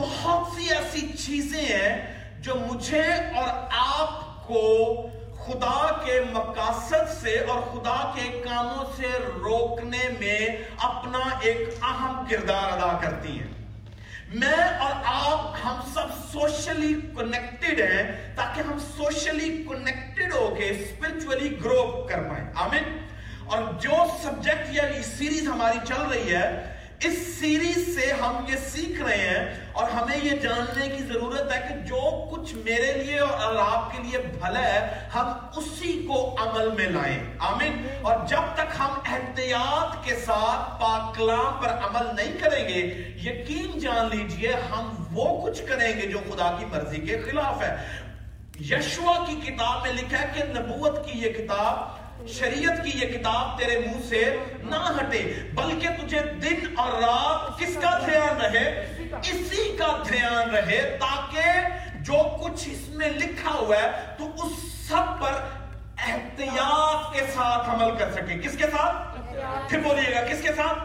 بہت سی ایسی چیزیں ہیں جو مجھے اور آپ کو خدا کے مقاصد سے اور خدا کے کاموں سے روکنے میں اپنا ایک اہم کردار ادا کرتی ہیں۔ میں اور آپ ہم سب سوشلی کنیکٹڈ ہیں تاکہ ہم سوشلی کنیکٹڈ ہو کے اسپرچولی گرو کر پائیں۔ آمین۔ اور جو سبجیکٹ یا سیریز ہماری چل رہی ہے اس سیریز سے ہم یہ سیکھ رہے ہیں اور ہمیں یہ جاننے کی ضرورت ہے کہ جو کچھ میرے لیے اور آپ کے لیے بھلا ہے، ہم اسی کو عمل میں لائیں۔ آمین۔ اور جب تک ہم احتیاط کے ساتھ پاک کلام پر عمل نہیں کریں گے، یقین جان لیجیے، ہم وہ کچھ کریں گے جو خدا کی مرضی کے خلاف ہے۔ یشوا کی کتاب میں لکھا ہے کہ نبوت کی یہ کتاب شریعت کی یہ کتاب تیرے منہ سے نہ ہٹے بلکہ تجھے دن اور رات کس کا دھیان رہے؟ اسی کا دھیان رہے تاکہ جو کچھ اس میں لکھا ہوا ہے تو اس سب پر احتیاط کے ساتھ عمل کر سکے۔ کس کے ساتھ؟ پھر بولیے گا کس کے ساتھ؟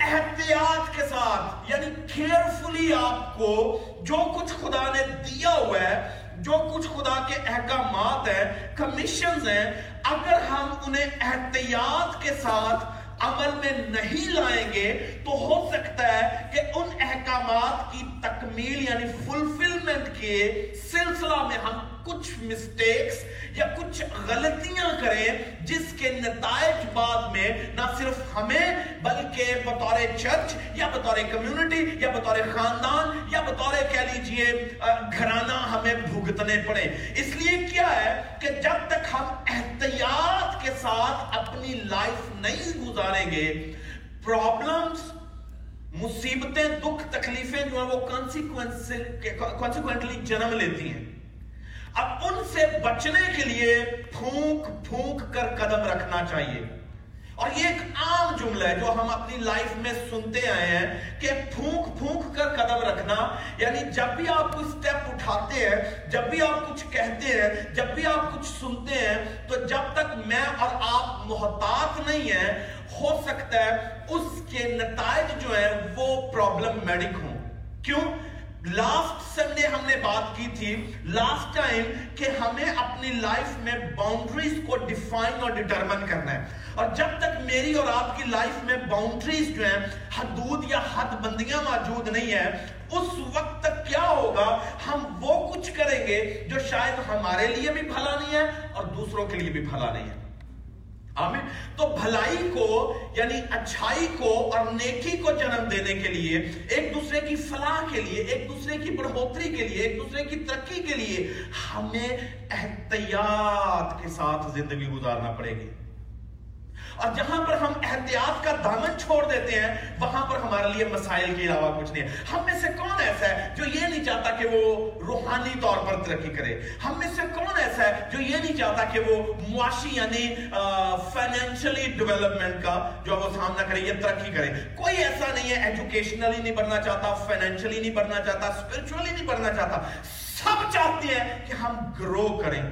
احتیاط کے ساتھ۔ یعنی کیئرفلی آپ کو جو کچھ خدا نے دیا ہوا ہے جو کچھ خدا کے احکامات ہیں کمیشنز ہیں، اگر ہم انہیں احتیاط کے ساتھ عمل میں نہیں لائیں گے، تو ہو سکتا ہے کہ ان احکامات کی تکمیل یعنی فلفلمنٹ کے سلسلہ میں ہم کچھ مسٹیکس یا کچھ غلطیاں کریں جس کے نتائج بعد میں نہ صرف ہمیں بلکہ بطور چرچ یا بطور کمیونٹی یا بطور خاندان یا بطور کہہ لیجیے گھرانہ ہمیں بھگتنے پڑے۔ اس لیے کیا ہے کہ جب تک ہم احتیاط کے ساتھ اپنی لائف نہیں گزاریں گے پرابلمز مصیبتیں، دکھ، تکلیفیں جو ہیں، وہ کانسیکوینٹلی جنم لیتی ہیں۔ اب ان سے بچنے کے لیے پھونک پھونک کر قدم رکھنا چاہیے۔ اور یہ ایک عام جملہ ہے جو ہم اپنی لائف میں سنتے آئے ہیں کہ پھونک پھونک کر قدم رکھنا یعنی جب بھی آپ کوئی سٹیپ اٹھاتے ہیں، جب بھی آپ کچھ کہتے ہیں، جب بھی آپ کچھ سنتے ہیں، تو جب تک میں اور آپ محتاط نہیں ہیں، ہو سکتا ہے اس کے نتائج جو ہیں وہ پرابلم میڈک ہوں۔ کیوں؟ لاسٹ سنڈے ہم نے بات کی تھی لاسٹ ٹائم کہ ہمیں اپنی لائف میں باؤنڈریز کو ڈیفائن اور ڈیٹرمن کرنا ہے۔ اور جب تک میری اور آپ کی لائف میں باؤنڈریز جو ہیں، حدود یا حد بندیاں موجود نہیں ہیں، اس وقت تک کیا ہوگا؟ ہم وہ کچھ کریں گے جو شاید ہمارے لیے بھی بھلا نہیں ہے اور دوسروں کے لیے بھی بھلا نہیں ہے۔ آمین۔ تو بھلائی کو یعنی اچھائی کو اور نیکی کو جنم دینے کے لیے، ایک دوسرے کی فلاح کے لیے، ایک دوسرے کی بڑھوتری کے لیے، ایک دوسرے کی ترقی کے لیے ہمیں احتیاط کے ساتھ زندگی گزارنا پڑے گی۔ اور جہاں پر ہم احتیاط کا دامن چھوڑ دیتے ہیں، وہاں پر ہمارے لیے مسائل کے علاوہ کچھ نہیں ہے۔ ہم میں سے کون ایسا ہے جو یہ نہیں چاہتا کہ وہ روحانی طور پر ترقی کرے؟ ہم میں سے کون ایسا ہے جو یہ نہیں چاہتا کہ وہ معاشی یعنی فائنینشلی ڈیولپمنٹ کا جو وہ سامنا کرے یا ترقی کرے۔ کوئی ایسا نہیں ہے ایجوکیشنلی نہیں بڑھنا چاہتا فائنینشلی نہیں بڑھنا چاہتا اسپرچولی نہیں بڑھنا چاہتا۔ سب چاہتے ہیں کہ ہم گرو کریں۔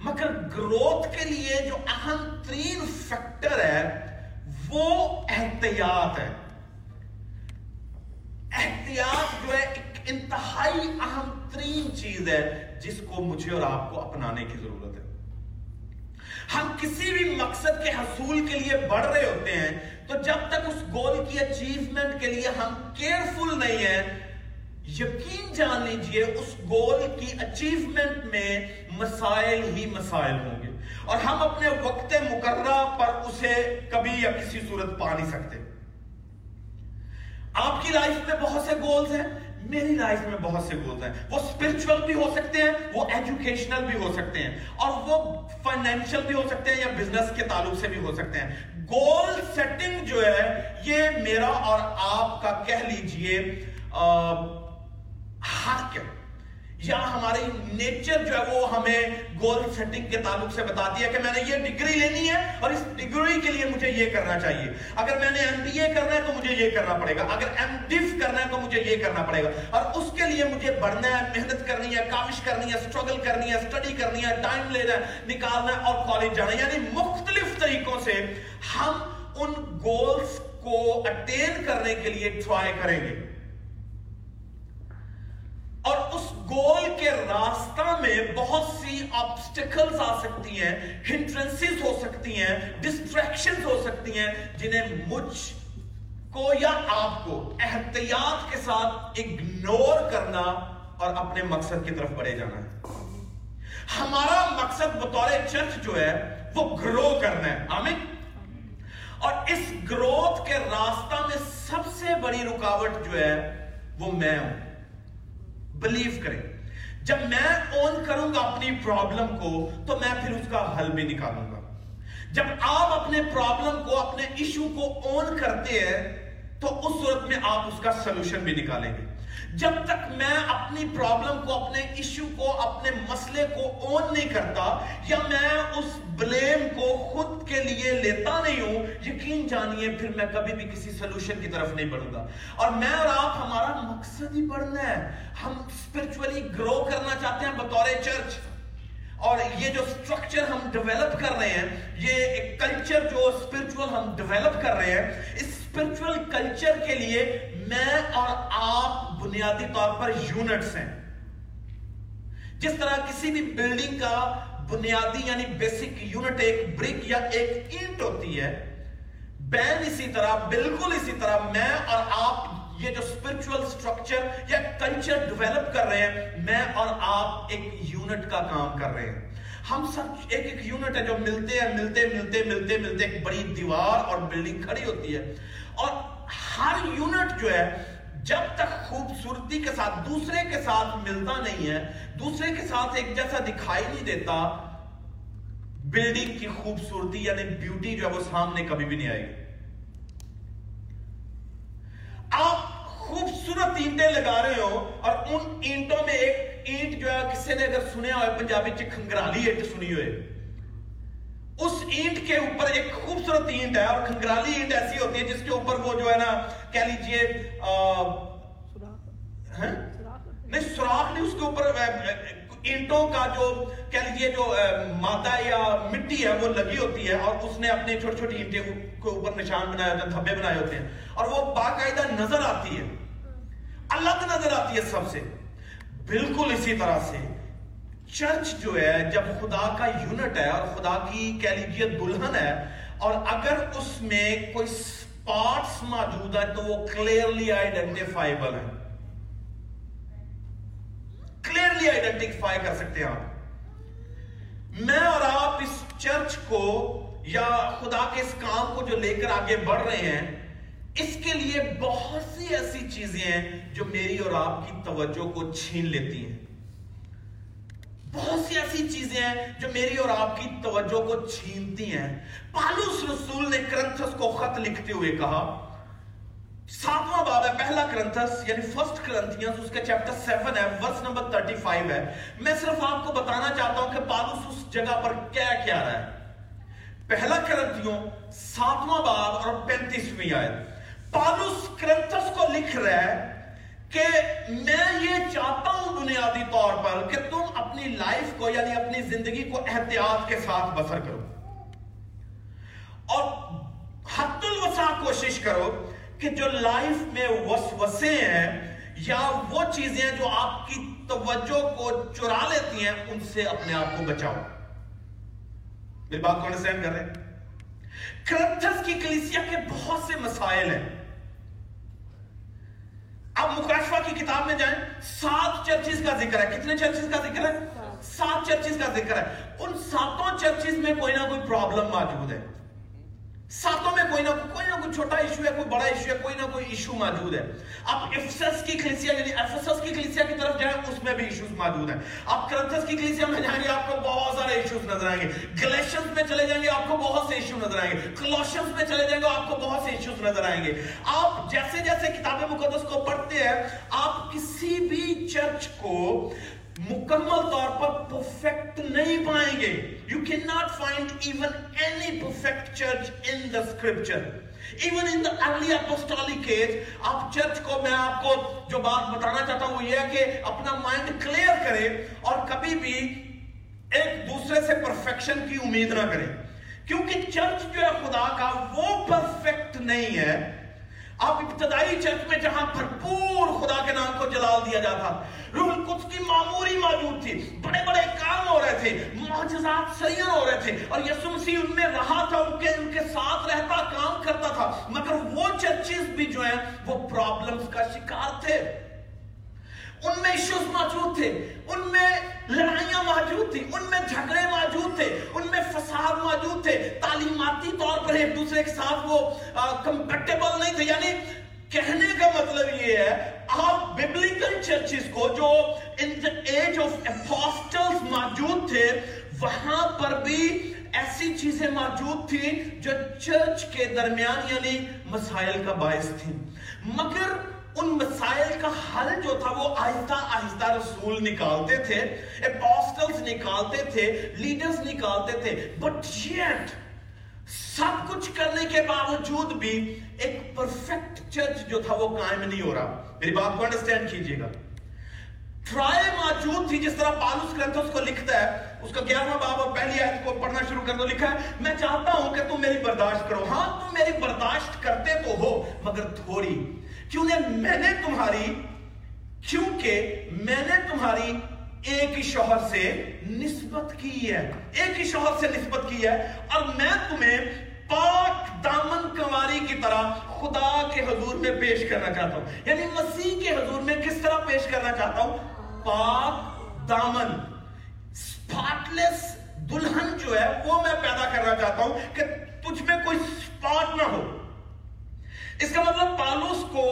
مگر گروتھ کے لیے جو اہم ترین فیکٹر ہے، وہ احتیاط ہے۔ احتیاط جو ہے، ایک انتہائی اہم ترین چیز ہے، جس کو مجھے اور آپ کو اپنانے کی ضرورت ہے۔ ہم کسی بھی مقصد کے حصول کے لیے بڑھ رہے ہوتے ہیں، تو جب تک اس گول کی اچیومنٹ کے لیے ہم کیئرفل نہیں ہیں یقین جان لیجیے اس گول کی اچیومنٹ میں مسائل ہی مسائل ہوں گے۔ اور ہم اپنے وقت مقررہ پر اسے کبھی یا کسی صورت پا نہیں سکتے۔ آپ کی لائف میں بہت سے گولز ہیں، میری لائف میں بہت سے گولز ہیں۔ وہ اسپرچل بھی ہو سکتے ہیں، وہ ایجوکیشنل بھی ہو سکتے ہیں۔ اور وہ فائنینشل بھی ہو سکتے ہیں یا بزنس کے تعلق سے بھی ہو سکتے ہیں۔ گول سیٹنگ جو ہے، یہ میرا اور آپ کا کہہ لیجیے حق یا ہماری نیچر جو ہے وہ ہمیں گول سیٹنگ کے تعلق سے بتاتی ہے کہ میں نے یہ ڈگری لینی ہے اور اس ڈگری کے لیے مجھے یہ کرنا چاہیے۔ اگر میں نے ایم بی اے کرنا ہے تو مجھے یہ کرنا پڑے گا۔ اگر ایم ڈف کرنا ہے تو مجھے یہ کرنا پڑے گا۔ اور اس کے لیے مجھے بڑھنا ہے، محنت کرنی ہے، کاوش کرنی ہے اسٹرگل کرنی ہے اسٹڈی کرنی ہے ٹائم لینا ہے، نکالنا ہے اور کالج جانا ہے۔ یعنی مختلف طریقوں سے ہم ان گولز کو اٹین کرنے کے لیے ٹرائی کریں گے۔ گول کے راستہ میں بہت سی آبسٹیکلز آ سکتی ہیں ہنٹرنسز ہو سکتی ہیں ڈسٹریکشنز ہو سکتی ہیں، جنہیں مجھ کو یا آپ کو احتیاط کے ساتھ اگنور کرنا اور اپنے مقصد کی طرف بڑھے جانا ہے۔ ہمارا مقصد بطور چرچ جو ہے، وہ گرو کرنا ہے۔ آمین؟ اور اس گروتھ کے راستہ میں سب سے بڑی رکاوٹ جو ہے، وہ میں ہوں۔ بلیو کریں۔ جب میں اون کروں گا اپنی پرابلم کو، تو میں پھر اس کا حل بھی نکالوں گا۔ جب آپ اپنے پرابلم کو، اپنے ایشو کو اون کرتے ہیں، تو اس صورت میں آپ اس کا سلوشن بھی نکالیں گے۔ جب تک میں اپنی پرابلم کو، اپنے ایشو کو، اپنے مسئلے کو اون نہیں کرتا، یا میں اس بلیم کو خود کے لیے لیتا نہیں ہوں، یقین جانیے، پھر میں کبھی بھی کسی سلوشن کی طرف نہیں بڑھوں گا۔ اور میں اور آپ، ہمارا مقصد ہی بڑھنا ہے۔ ہم اسپرچولی گرو کرنا چاہتے ہیں بطور چرچ اور یہ جو سٹرکچر ہم ڈیولپ کر رہے ہیں، یہ ایک کلچر جو اسپرچول ہم ڈیولپ کر رہے ہیں، اس اسپرچول کلچر کے لیے میں اور آپ بنیادی طور پر یونٹس ہیں۔ جس طرح کسی بھی بلڈنگ کا بنیادی یعنی بیسک یونٹ ایک بریک یا ایک اینٹ ہوتی ہے بین اسی طرح، بالکل اسی طرح میں اور آپ یہ جو اسپرچول سٹرکچر یا کلچر ڈیولپ کر رہے ہیں، میں اور آپ ایک یونٹ کا کام کر رہے ہیں۔ ہم سب ایک ایک یونٹ ہے جو ملتے ہیں، ملتے ملتے ملتے ملتے، ایک بڑی دیوار اور بلڈنگ کھڑی ہوتی ہے۔ اور ہر یونٹ جو ہے، جب تک خوبصورتی کے ساتھ دوسرے کے ساتھ ملتا نہیں ہے، دوسرے کے ساتھ ایک جیسا دکھائی نہیں دیتا بلڈنگ کی خوبصورتی یعنی بیوٹی جو ہے وہ سامنے کبھی بھی نہیں آئے گی۔ آپ خوبصورت اینٹیں لگا رہے ہو اور ان اینٹوں میں ایک اینٹ جو ہے کسی نے اگر سنیا ہوئے، پنجابی چ کھنگرالی اینٹ سنی ہوئے۔ اس اینٹ کے اوپر ایک خوبصورت اینٹ ہے اور کھنگرالی اینٹ ایسی ہوتی ہے جس کے اوپر وہ جو ہے نا کہہ لیجیے نہیں سراخ نہیں اس کے اوپر اینٹوں کا جو کہہ لیجیے جو مادہ یا مٹی ہے وہ لگی ہوتی ہے اور اس نے اپنے چھوٹی چھوٹی اینٹیں کے اوپر نشان بنائے ہوتے ہیں دھبے بنائے ہوتے ہیں اور وہ باقاعدہ نظر آتی ہے۔ الگ نظر آتی ہے سب سے۔ بالکل اسی طرح سے۔ چرچ جو ہے، جب خدا کا یونٹ ہے اور خدا کی کہہ لیجیے دلہن ہے، اور اگر اس میں کوئی سپارٹس موجود ہے تو وہ کلیئرلی آئیڈینٹیفائیبل ہے کلیئرلی آئیڈینٹیفائی کر سکتے ہیں آپ۔ میں اور آپ اس چرچ کو یا خدا کے اس کام کو جو لے کر آگے بڑھ رہے ہیں، اس کے لیے بہت سی ایسی چیزیں ہیں جو میری اور آپ کی توجہ کو چھین لیتی ہیں۔ بہت سی ایسی چیزیں ہیں جو میری اور آپ کی توجہ کو چھینتی ہیں۔ پالوس رسول نے کرنتھس کو خط لکھتے ہوئے کہا، ساتواں باب ہے، پہلا کرنتھس یعنی فرسٹ کرنتھیانس اس کے چیپٹر سیون ہے ورس نمبر ترٹی فائیو ہے۔ میں صرف آپ کو بتانا چاہتا ہوں کہ پالوس اس جگہ پر کیا کیا رہا ہے۔ پہلا کرنتھیوں، ساتواں باب اور پینتیسویں آیت۔ پالوس کرنتھس کو لکھ رہا ہے کہ میں یہ چاہتا ہوں بنیادی طور پر کہ تم اپنی لائف کو یعنی اپنی زندگی کو احتیاط کے ساتھ بسر کرو۔ اور حت الوسع کوشش کرو کہ جو لائف میں وسوسے ہیں یا وہ چیزیں جو آپ کی توجہ کو چرا لیتی ہیں، ان سے اپنے آپ کو بچاؤ۔ میری بات کون سین کر رہے ہیں؟ کرنتھس کی کلیسیا کے بہت سے مسائل ہیں۔ اب مکاشفہ کی کتاب میں جائیں، سات چرچز کا ذکر ہے۔ کتنے چرچز کا ذکر ہے؟ سات چرچز کا ذکر ہے۔ ان ساتوں چرچز میں کوئی نہ کوئی پرابلم موجود ہے۔ ساتوں میں کوئی نہ کوئی نہ کوئی چھوٹا ایشو ہے، کوئی بڑا ایشو ہے، کوئی نہ کوئی ایشو موجود ہے۔ آپ افسس کی کلیسیا یعنی افسس کی کلیسیا کی طرف جائیں، اس میں بھی ایشوز موجود ہیں۔ آپ کرنتھس کی کلیسیا میں جائیں گے، آپ کو بہت سارے ایشوز نظر آئیں گے۔ گلیشنز میں چلے جائیں گے، آپ کو بہت سے ایشو نظر آئیں گے۔ کلوشنز میں چلے جائیں گے، آپ کو بہت سے ایشوز نظر آئیں گے۔ آپ جیسے جیسے کتاب مقدس کو پڑھتے ہیں، آپ کسی بھی چرچ کو مکمل طور پر پرفیکٹ نہیں پائیں گے. You can not find even any perfect church in the scripture even in the early apostolic age آپ چرچ کو میں آپ کو جو بات بتانا چاہتا ہوں وہ یہ ہے کہ اپنا مائنڈ کلیئر کرے اور کبھی بھی ایک دوسرے سے پرفیکشن کی امید نہ کرے کیونکہ چرچ جو ہے خدا کا وہ پرفیکٹ نہیں ہے آپ ابتدائی چرچ میں جہاں بھرپور خدا کے نام کو جلال دیا جاتا روح القدس کی معموری موجود تھی بڑے بڑے کام ہو رہے تھے، معجزات سیر ہو رہے تھے، اور یسو مسیح ان میں رہا تھا، ان کے ان کے ساتھ رہتا، کام کرتا تھا، مگر وہ چرچز بھی جو ہیں، وہ پرابلمز کا شکار تھے۔ ان میں ایشوز موجود تھے، ان میں لڑائیاں موجود تھی ان میں جھگڑے موجود تھے، ان میں فساد موجود تھے۔ تعلیماتی طور پر ایک دوسرے کے ساتھ وہ کمپیٹیبل نہیں تھے۔ یعنی کہنے کا مطلب یہ ہے، آپ ببلیکل چرچز کو جو in the age of apostles موجود تھے، وہاں پر بھی ایسی چیزیں موجود تھی جو چرچ کے درمیان یعنی مسائل کا باعث تھی مگر ان مسائل کا حل جو تھا وہ آہستہ آہستہ رسول نکالتے تھے اپوسٹلز نکالتے تھے لیڈرز نکالتے تھے بٹ یٹ سب کچھ کرنے کے باوجود بھی ایک پرفیکٹ چرچ جو تھا وہ قائم نہیں ہو رہا۔ میری بات کو انڈرسٹینڈ کیجیے گا۔ ٹرائے موجود تھی، جس طرح پالوس کرنتھس کو لکھتا ہے، اس کا گیارہواں باب اور پہلی آیت کو پڑھنا شروع کر دو، لکھا ہے، میں چاہتا ہوں کہ تم میری برداشت کرو۔ ہاں تم میری برداشت کرتے تو ہو، مگر تھوڑی کیوں نے میں نے تمہاری کیونکہ میں نے تمہاری ایک ہی شوہر سے نسبت کی ہے۔ ایک ہی شوہر سے نسبت کی ہے۔ اور میں تمہیں پاک دامن کماری کی طرح خدا کے حضور میں پیش کرنا چاہتا ہوں۔ یعنی مسیح کے حضور میں کس طرح پیش کرنا چاہتا ہوں؟ پاک دامن۔ سپاٹلیس دلہن جو ہے وہ میں پیدا کرنا چاہتا ہوں کہ تجھ میں کوئی سپاٹ نہ ہو۔ اس کا مطلب پالوس کو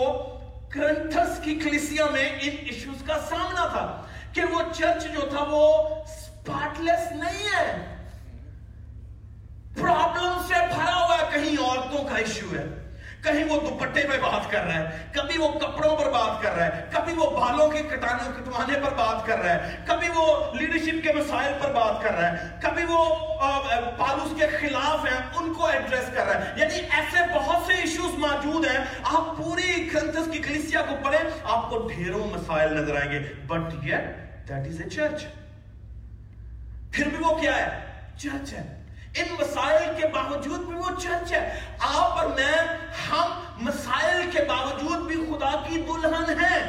کرنٹس کی کلیسیا میں ان ایشوز کا سامنا تھا کہ وہ چرچ جو تھا وہ سپاٹلیس نہیں ہے۔ پرابلم سے بھرا ہوا ہے کہیں عورتوں کا ایشو ہے۔ کہیں وہ دوپٹے پہ بات کر رہا ہے، کبھی وہ کپڑوں پر بات کر رہا ہے، کبھی وہ بالوں کے کٹانے کٹوانے پر بات کر رہا ہے، کبھی وہ لیڈرشپ کے مسائل پر بات کر رہا ہے، کبھی وہ پالوس کے خلاف ہیں، ان کو ایڈریس کر رہا ہے۔ یعنی ایسے بہت سے ایشوز موجود ہیں، آپ پوری کرنتس کی کلیسیا کو پڑھیں، آپ کو ڈھیروں مسائل نظر آئیں گے۔ But yet that is a church پھر بھی وہ کیا ہے؟ چرچ ہے۔ ان مسائل کے باوجود بھی وہ چرچ ہے آپ اور میں ہم مسائل کے باوجود بھی خدا کی دلہن ہیں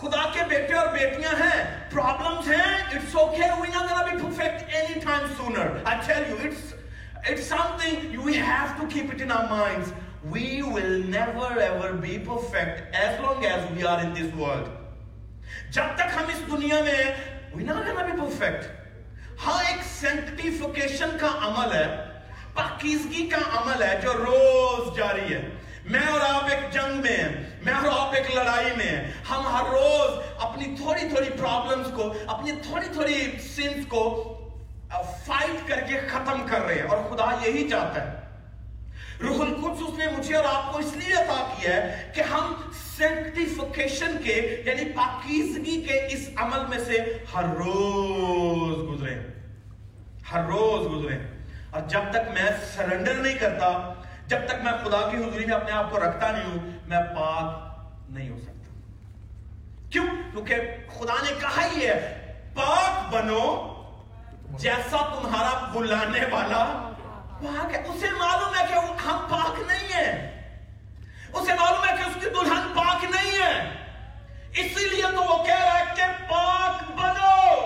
خدا کے بیٹے اور بیٹیاں ہیں پرابلمز ہیں it's okay we're not gonna be perfect anytime sooner I tell you it's it's something we have to keep it in our minds we will never ever be perfect as long as we are in this world جب تک ہم اس دنیا میں we're not gonna be perfect ہاں ایک سینٹیفیکیشن کا عمل ہے، پاکیزگی کا عمل ہے جو روز جاری ہے۔ میں اور آپ ایک جنگ میں ہیں، میں اور آپ ایک لڑائی میں ہیں۔ ہم ہر روز اپنی تھوڑی تھوڑی پرابلمز کو، اپنی تھوڑی تھوڑی سنس کو uh, فائٹ کر کے ختم کر رہے ہیں۔ اور خدا یہی چاہتا ہے۔ روح القدس اس نے مجھے اور آپ کو اس لیے عطا کیا ہے کہ ہم سینٹیفیکیشن کے یعنی پاکیزگی کے اس عمل میں سے ہر روز گزرے ہر روز گزرے اور جب تک میں سرنڈر نہیں کرتا، جب تک میں خدا کی حضوری میں اپنے آپ کو رکھتا نہیں ہوں، میں پاک نہیں ہو سکتا۔ کیوں؟ کیونکہ خدا نے کہا ہی ہے، پاک بنو جیسا تمہارا بلانے والا پاک ہے اسے معلوم ہے کہ ہم پاک نہیں ہیں۔ اسے معلوم ہے کہ اس کی دلہن پاک نہیں ہے۔ اسی لیے تو وہ کہہ رہا ہے کہ پاک بنو۔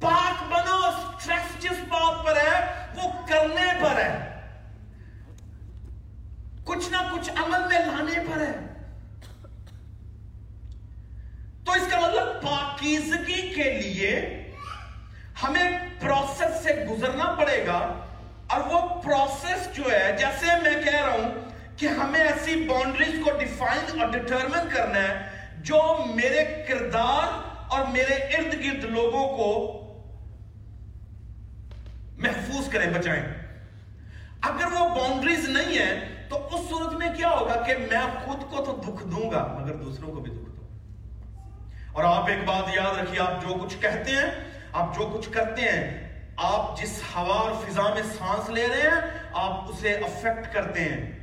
پاک بنو سٹریس جس بات پر ہے، وہ کرنے پر ہے۔ کچھ نہ کچھ عمل میں لانے پر ہے۔ تو اس کا مطلب پاکیزگی کے لیے ہمیں پروسیس سے گزرنا پڑے گا اور وہ پروسیس جو ہے، جیسے میں کہہ رہا ہوں کہ ہمیں ایسی باؤنڈریز کو ڈیفائن اور ڈٹرمن کرنا ہے جو میرے کردار اور میرے ارد گرد لوگوں کو محفوظ کریں بچائیں۔ اگر وہ باؤنڈریز نہیں ہے تو اس صورت میں کیا ہوگا کہ میں خود کو تو دکھ دوں گا، مگر دوسروں کو بھی دکھ دوں۔ اور آپ ایک بات یاد رکھیے، آپ جو کچھ کہتے ہیں آپ جو کچھ کرتے ہیں، آپ جس ہوا اور فضا میں سانس لے رہے ہیں، آپ اسے افیکٹ کرتے ہیں۔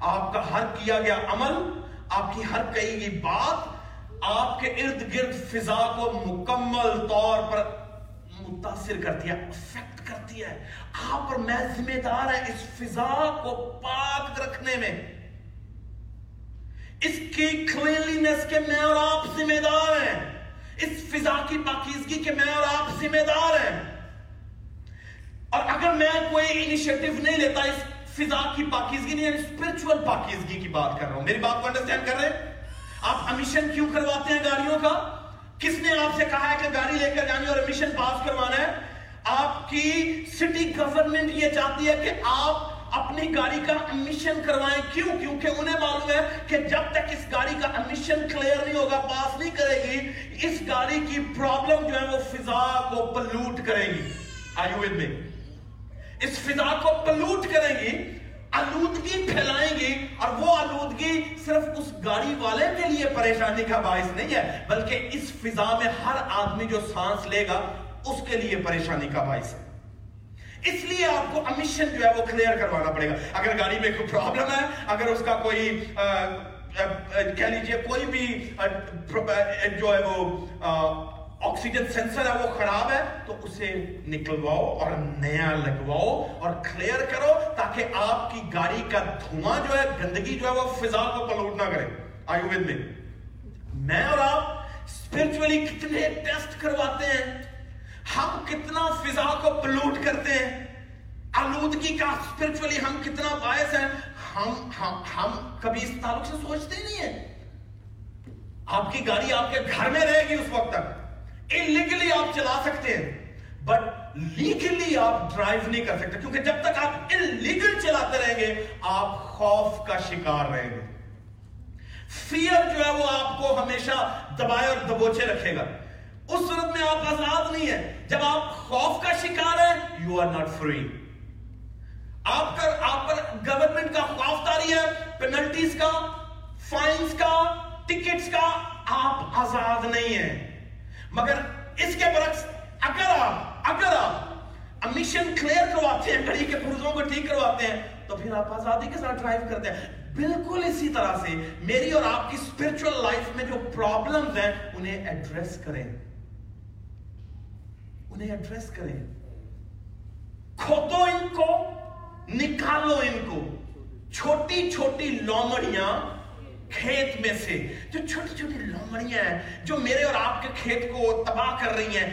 آپ کا ہر کیا گیا عمل، آپ کی ہر کہی گئی بات، آپ کے ارد گرد فضا کو مکمل طور پر متاثر کرتی ہے افیکٹ کرتی ہے۔ آپ اور میں ذمہ دار ہیں اس فضا کو پاک رکھنے میں۔ اس کی کلینلینس کے میں اور آپ ذمہ دار ہیں۔ اس فضا کی پاکیزگی کے میں اور آپ ذمہ دار ہیں۔ اور اگر میں کوئی انیشیٹو نہیں لیتا اس فضا کی پاکیزگی نہیں یعنی اسپرچول پاکیزگی کی بات کر رہا ہوں۔ میری بات کو انڈرسٹینڈ کر رہے ہیں؟ آپ امیشن کیوں کرواتے ہیں گاڑیوں کا؟ کس نے آپ سے کہا ہے کہ گاڑی لے کر جانی اور امیشن پاس کروانا ہے؟ آپ کی سٹی گورنمنٹ یہ چاہتی ہے کہ آپ اپنی گاڑی کا امیشن کروائیں۔ کیوں؟ کیونکہ انہیں معلوم ہے کہ جب تک اس گاڑی کا امیشن کلیئر نہیں ہوگا پاس نہیں کرے گی، اس گاڑی کی پرابلم جو ہے وہ فضا کو پلوٹ کرے گی۔ آئی ود می اس فضا کو پلوٹ کریں گی، آلودگی پھیلائیں گی اور وہ آلودگی صرف اس گاڑی والے کے لیے پریشانی کا باعث نہیں ہے، بلکہ اس فضا میں ہر آدمی جو سانس لے گا، اس کے لیے پریشانی کا باعث ہے۔ اس لیے آپ کو امیشن جو ہے وہ کلیئر کروانا پڑے گا۔ اگر گاڑی میں کوئی پرابلم ہے، اگر اس کا کوئی کہہ لیجیے کوئی بھی جو ہے وہ آکسیجن سینسر ہے وہ خراب ہے، تو اسے نکلواؤ اور نیا لگواؤ اور کلیئر کرو تاکہ آپ کی گاڑی کا دھواں جو ہے، گندگی جو ہے وہ فضا کو پلوٹ نہ کرے۔ آئی ود میں میں اور آپ اسپرچولی کتنے ٹیسٹ کرواتے ہیں؟ ہم کتنا فضا کو پلوٹ کرتے ہیں؟ آلودگی کا اسپرچولی ہم کتنا باعث ہیں؟ ہم ہم ہم کبھی اس تعلق سے سوچتے نہیں ہیں۔ آپ کی گاڑی آپ کے گھر میں رہے گی اس وقت تک۔ انلیگلی آپ چلا سکتے ہیں۔ بٹ لیگلی آپ ڈرائیو نہیں کر سکتے۔ کیونکہ جب تک آپ انلیگل چلاتے رہیں گے، آپ خوف کا شکار رہیں گے۔ فیئر جو ہے وہ آپ کو ہمیشہ دبائے اور دبوچے رکھے گا۔ اس صورت میں آپ آزاد نہیں ہیں۔ جب آپ خوف کا شکار ہیں یو آر ناٹ فری آپ کا آپ پر گورنمنٹ کا خوف تاری ہے پینلٹیز کا فائنز کا ٹکٹس کا آپ آزاد نہیں ہیں۔ مگر اس کے برعکس، اگر آپ اگر آپ امیشن کلیئر کرواتے ہیں، گھڑی کے پرزوں کو ٹھیک کرواتے ہیں، تو پھر آپ آزادی کے ساتھ ڈرائیو کرتے ہیں۔ بالکل اسی طرح سے میری اور آپ کی اسپرچل لائف میں جو پرابلمز ہیں، انہیں ایڈریس کریں۔ انہیں ایڈریس کریں کھودو ان کو نکالو ان کو چھوٹی چھوٹی لومڑیاں کھیت میں سے جو چھوٹی چھوٹی لومڑیاں ہیں جو میرے اور آپ کے کھیت کو تباہ کر رہی ہیں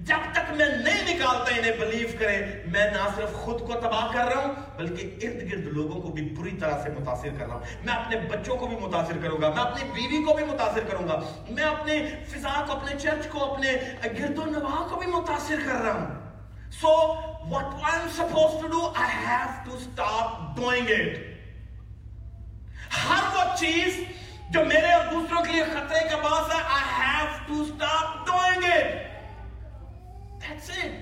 جب تک میں نہیں نکالتا انہیں بلیو کریں، میں نہ صرف خود کو تباہ کر رہا ہوں، بلکہ ارد گرد لوگوں کو بھی بری طرح سے متاثر کر رہا ہوں۔ میں اپنے بچوں کو بھی متاثر کروں گا، میں اپنی بیوی کو بھی متاثر کروں گا۔ میں اپنے فضا کو، اپنے چرچ کو، اپنے گرد و نواح کو بھی متاثر کر رہا ہوں۔ سو what I'm supposed to do I have to stop doing it. ہر وہ چیز جو میرے اور دوسروں کے لیے خطرے کا باعث ہے، I have to stop doing it. That's it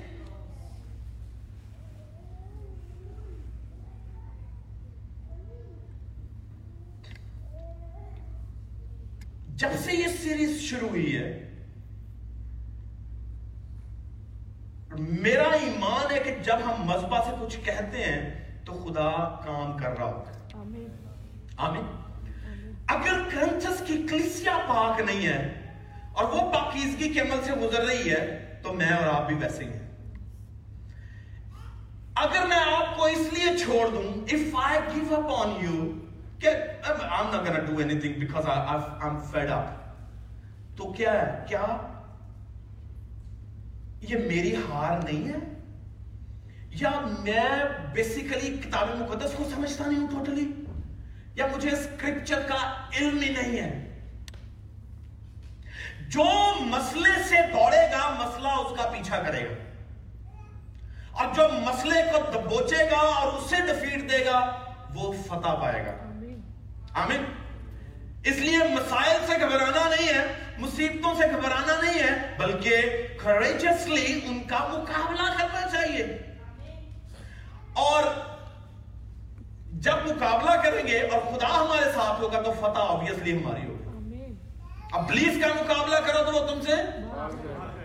جب سے یہ سیریز شروع ہوئی ہے میرا ایمان ہے کہ جب ہم مذہبہ سے کچھ کہتے ہیں تو خدا کام کر رہا ہوتا ہے آمین اگر کرنچس کی کلیسیا پاک نہیں ہے اور وہ پاکیزگی کے عمل سے گزر رہی ہے تو میں اور آپ بھی ویسے ہی ہیں۔ اگر میں آپ کو اس لیے چھوڑ دوں if I give up on you کہ I'm not gonna do anything because I, I'm fed up تو کیا ہے؟ کیا یہ میری ہار نہیں ہے؟ یا میں بیسیکلی کتاب مقدس کو سمجھتا نہیں ہوں ٹوٹلی یا مجھے اسکرپچر کا علم ہی نہیں ہے؟ جو مسئلے سے دوڑے گا، مسئلہ اس کا پیچھا کرے گا۔ اور جو مسئلے کو دبوچے گا اور اسے ڈفیٹ دے گا، وہ فتح پائے گا۔ آمین۔ اس لیے مسائل سے گھبرانا نہیں ہے، مصیبتوں سے گھبرانا نہیں ہے، بلکہ کریجسلی ان کا مقابلہ کرنا چاہیے۔ اور جب مقابلہ کریں گے اور خدا ہمارے ساتھ ہوگا تو فتح آبیسلی ہماری ہوگی۔ اب پلیز کا مقابلہ کرو تو وہ تم سے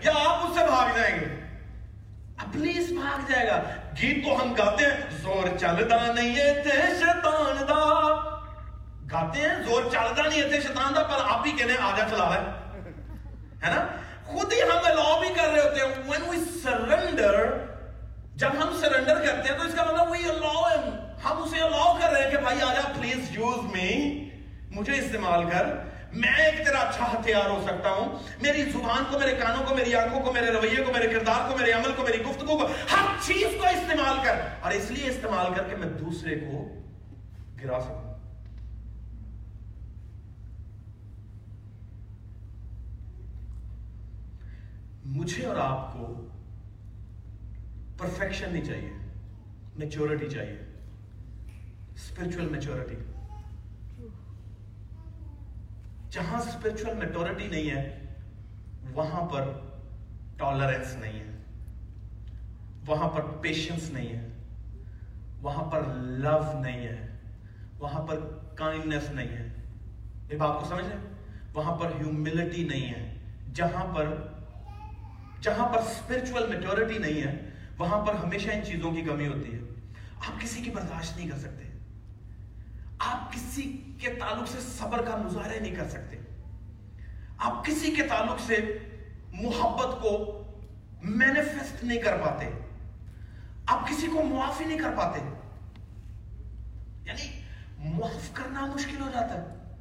یا آپ اس سے بھاگ جائیں گے؟ اب پلیز بھاگ جائے گا۔ گیت تو ہم گاتے ہیں، زور چلدا نہیں ہے تے شیطان دا۔ گاتے ہیں، زور چلدا نہیں ہے تے شیطان دا، پر آپ ہی کہنے آجا چلا ہے۔ ہے نا؟ خود ہی ہم الاؤ بھی کر رہے ہوتے ہیں۔ When we surrender جب ہم سرنڈر کرتے ہیں، تو اس کا مطلب we allow him ہم اسے الاؤ کر رہے ہیں کہ بھائی آجا پلیز یوز می مجھے استعمال کر۔ میں ایک تیرا اچھا ہتھیار ہو سکتا ہوں۔ میری زبان کو، میرے کانوں کو، میری آنکھوں کو، میرے رویے کو، میرے کردار کو، میرے عمل کو، میری گفتگو کو، ہر چیز کو استعمال کر۔ اور اس لیے استعمال کر کے میں دوسرے کو گرا سکوں۔ مجھے اور آپ کو پرفیکشن نہیں چاہیے میچورٹی چاہیے۔ اسپرچل میچورٹی جہاں اسپرچل میٹورٹی نہیں ہے، وہاں پر ٹالرنس نہیں ہے۔ وہاں پر پیشنس نہیں ہے۔ وہاں پر لو نہیں ہے۔ وہاں پر کائنڈنس نہیں ہے۔ یہ بات کو سمجھ لیں وہاں پر ہیوملٹی نہیں ہے۔ جہاں پر جہاں پر اسپرچل میٹورٹی نہیں ہے، وہاں پر ہمیشہ ان چیزوں کی کمی ہوتی ہے۔ آپ کسی کی برداشت نہیں کر سکتے۔ آپ کسی کے تعلق سے صبر کا مظاہرہ نہیں کر سکتے۔ آپ کسی کے تعلق سے محبت کو مینیفیسٹ نہیں کر پاتے۔ آپ کسی کو معافی نہیں کر پاتے۔ یعنی معاف کرنا مشکل ہو جاتا ہے۔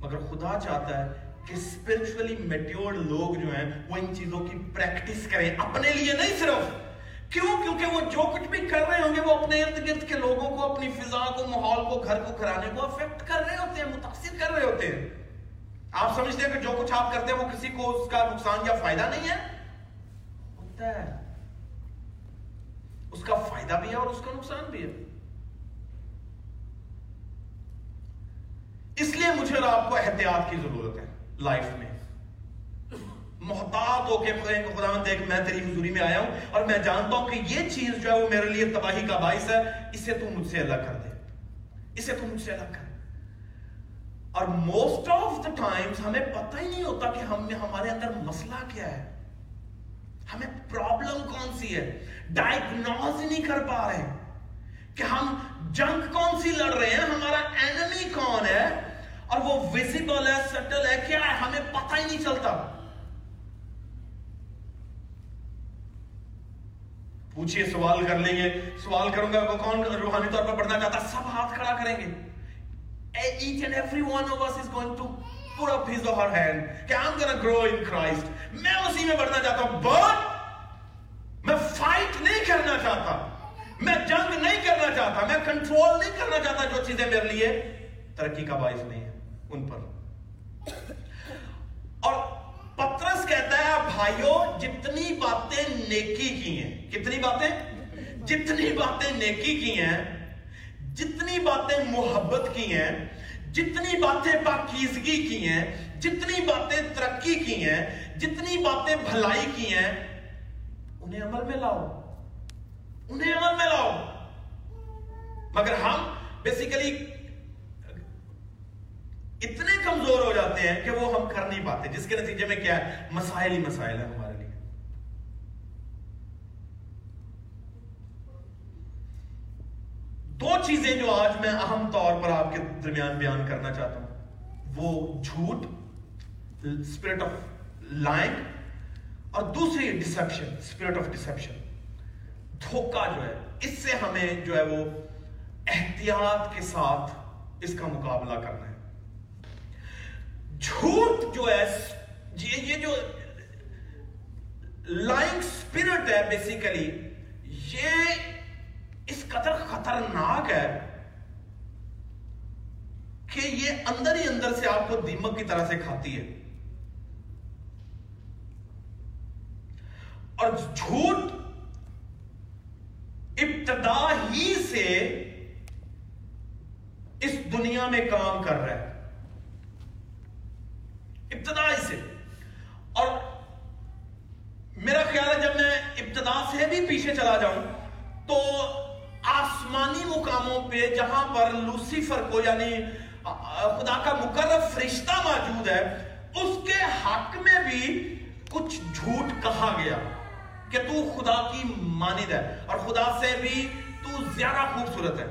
مگر خدا چاہتا ہے کہ اسپرچولی میٹیورڈ لوگ جو ہیں وہ ان چیزوں کی پریکٹس کریں۔ اپنے لیے نہیں صرف۔ کیوں؟ کیونکہ وہ جو کچھ بھی کر رہے ہوں گے، وہ اپنے ارد گرد کے لوگوں کو، اپنی فضا کو، ماحول کو، گھر کو کرانے کو افیکٹ کر رہے ہوتے ہیں، متاثر کر رہے ہوتے ہیں۔ آپ سمجھتے ہیں کہ جو کچھ آپ کرتے ہیں، وہ کسی کو اس کا نقصان یا فائدہ نہیں ہے؟ ہوتا ہے۔ اس کا فائدہ بھی ہے اور اس کا نقصان بھی ہے۔ اس لیے مجھے اور آپ کو احتیاط کی ضرورت ہے، لائف میں۔ محتاط ہو کے خدا من دیکھ میں تیری حضوری میں آیا ہوں اور میں جانتا ہوں کہ یہ چیز جو ہے وہ میرے لیے تباہی کا باعث ہے، اسے تو مجھ سے الگ کر دے۔ اسے تو مجھ سے الگ کر۔ اور موسٹ آف دا ٹائمز ہمیں پتہ ہی نہیں ہوتا کہ ہم ہمارے اندر مسئلہ کیا ہے۔ ہمیں پرابلم کون سی ہے؟ ڈائگنوز نہیں کر پا رہے۔ کہ ہم جنگ کون سی لڑ رہے ہیں؟ ہمارا اینمی کون ہے؟ اور وہ ویزیبل ہے سٹل ہے، کیا ہے؟ ہمیں پتہ ہی نہیں چلتا۔ پوچھئے، سوال کر لیں گے۔ سوال کروں گا کون روحانی طور پر پڑھنا چاہتا سب ہاتھ کھڑا کریں گے۔ each and every one of us is going to put up his or her hand کہ I'm gonna grow in Christ میں اسی میں بڑھنا چاہتا ہوں۔ But میں فائٹ نہیں کرنا چاہتا۔ میں جنگ نہیں کرنا چاہتا۔ میں کنٹرول نہیں کرنا چاہتا جو چیزیں میرے لیے ترقی کا باعث نہیں ہے۔ ان پر اور پترس کہتا ہے بھائیوں جتنی باتیں نیکی کی ہیں، کتنی باتیں؟ جتنی باتیں نیکی کی ہیں، جتنی باتیں محبت کی ہیں، جتنی باتیں پاکیزگی کی ہیں، جتنی باتیں ترقی کی ہیں، جتنی باتیں بھلائی کی ہیں، انہیں عمل میں لاؤ، انہیں عمل میں لاؤ۔ مگر ہم بیسیکلی اتنے کمزور ہو جاتے ہیں کہ وہ ہم کر نہیں پاتے۔ جس کے نتیجے میں کیا ہے؟ مسائل ہی مسائل ہے ہمارے لیے۔ دو چیزیں جو آج میں اہم طور پر آپ کے درمیان بیان کرنا چاہتا ہوں۔ وہ جھوٹ اسپرٹ آف لائن اور دوسری ڈسپشن اسپرٹ آف ڈسپشن دھوکہ جو ہے، اس سے ہمیں جو ہے وہ احتیاط کے ساتھ اس کا مقابلہ کرنا ہے۔ جھوٹ جو ہے، یہ جو لائنگ اسپرٹ ہے بیسیکلی یہ اس قدر خطرناک ہے کہ یہ اندر ہی اندر سے آپ کو دیمک کی طرح سے کھاتی ہے۔ اور جھوٹ ابتدا ہی سے اس دنیا میں کام کر رہا ہے۔ ابتدا سے۔ اور میرا خیال ہے جب میں ابتدا سے بھی پیچھے چلا جاؤں، تو آسمانی مقاموں پہ جہاں پر لوسیفر کو یعنی خدا کا مقرر فرشتہ موجود ہے، اس کے حق میں بھی کچھ جھوٹ کہا گیا کہ تو خدا کی ماند ہے، اور خدا سے بھی تو زیادہ خوبصورت ہے۔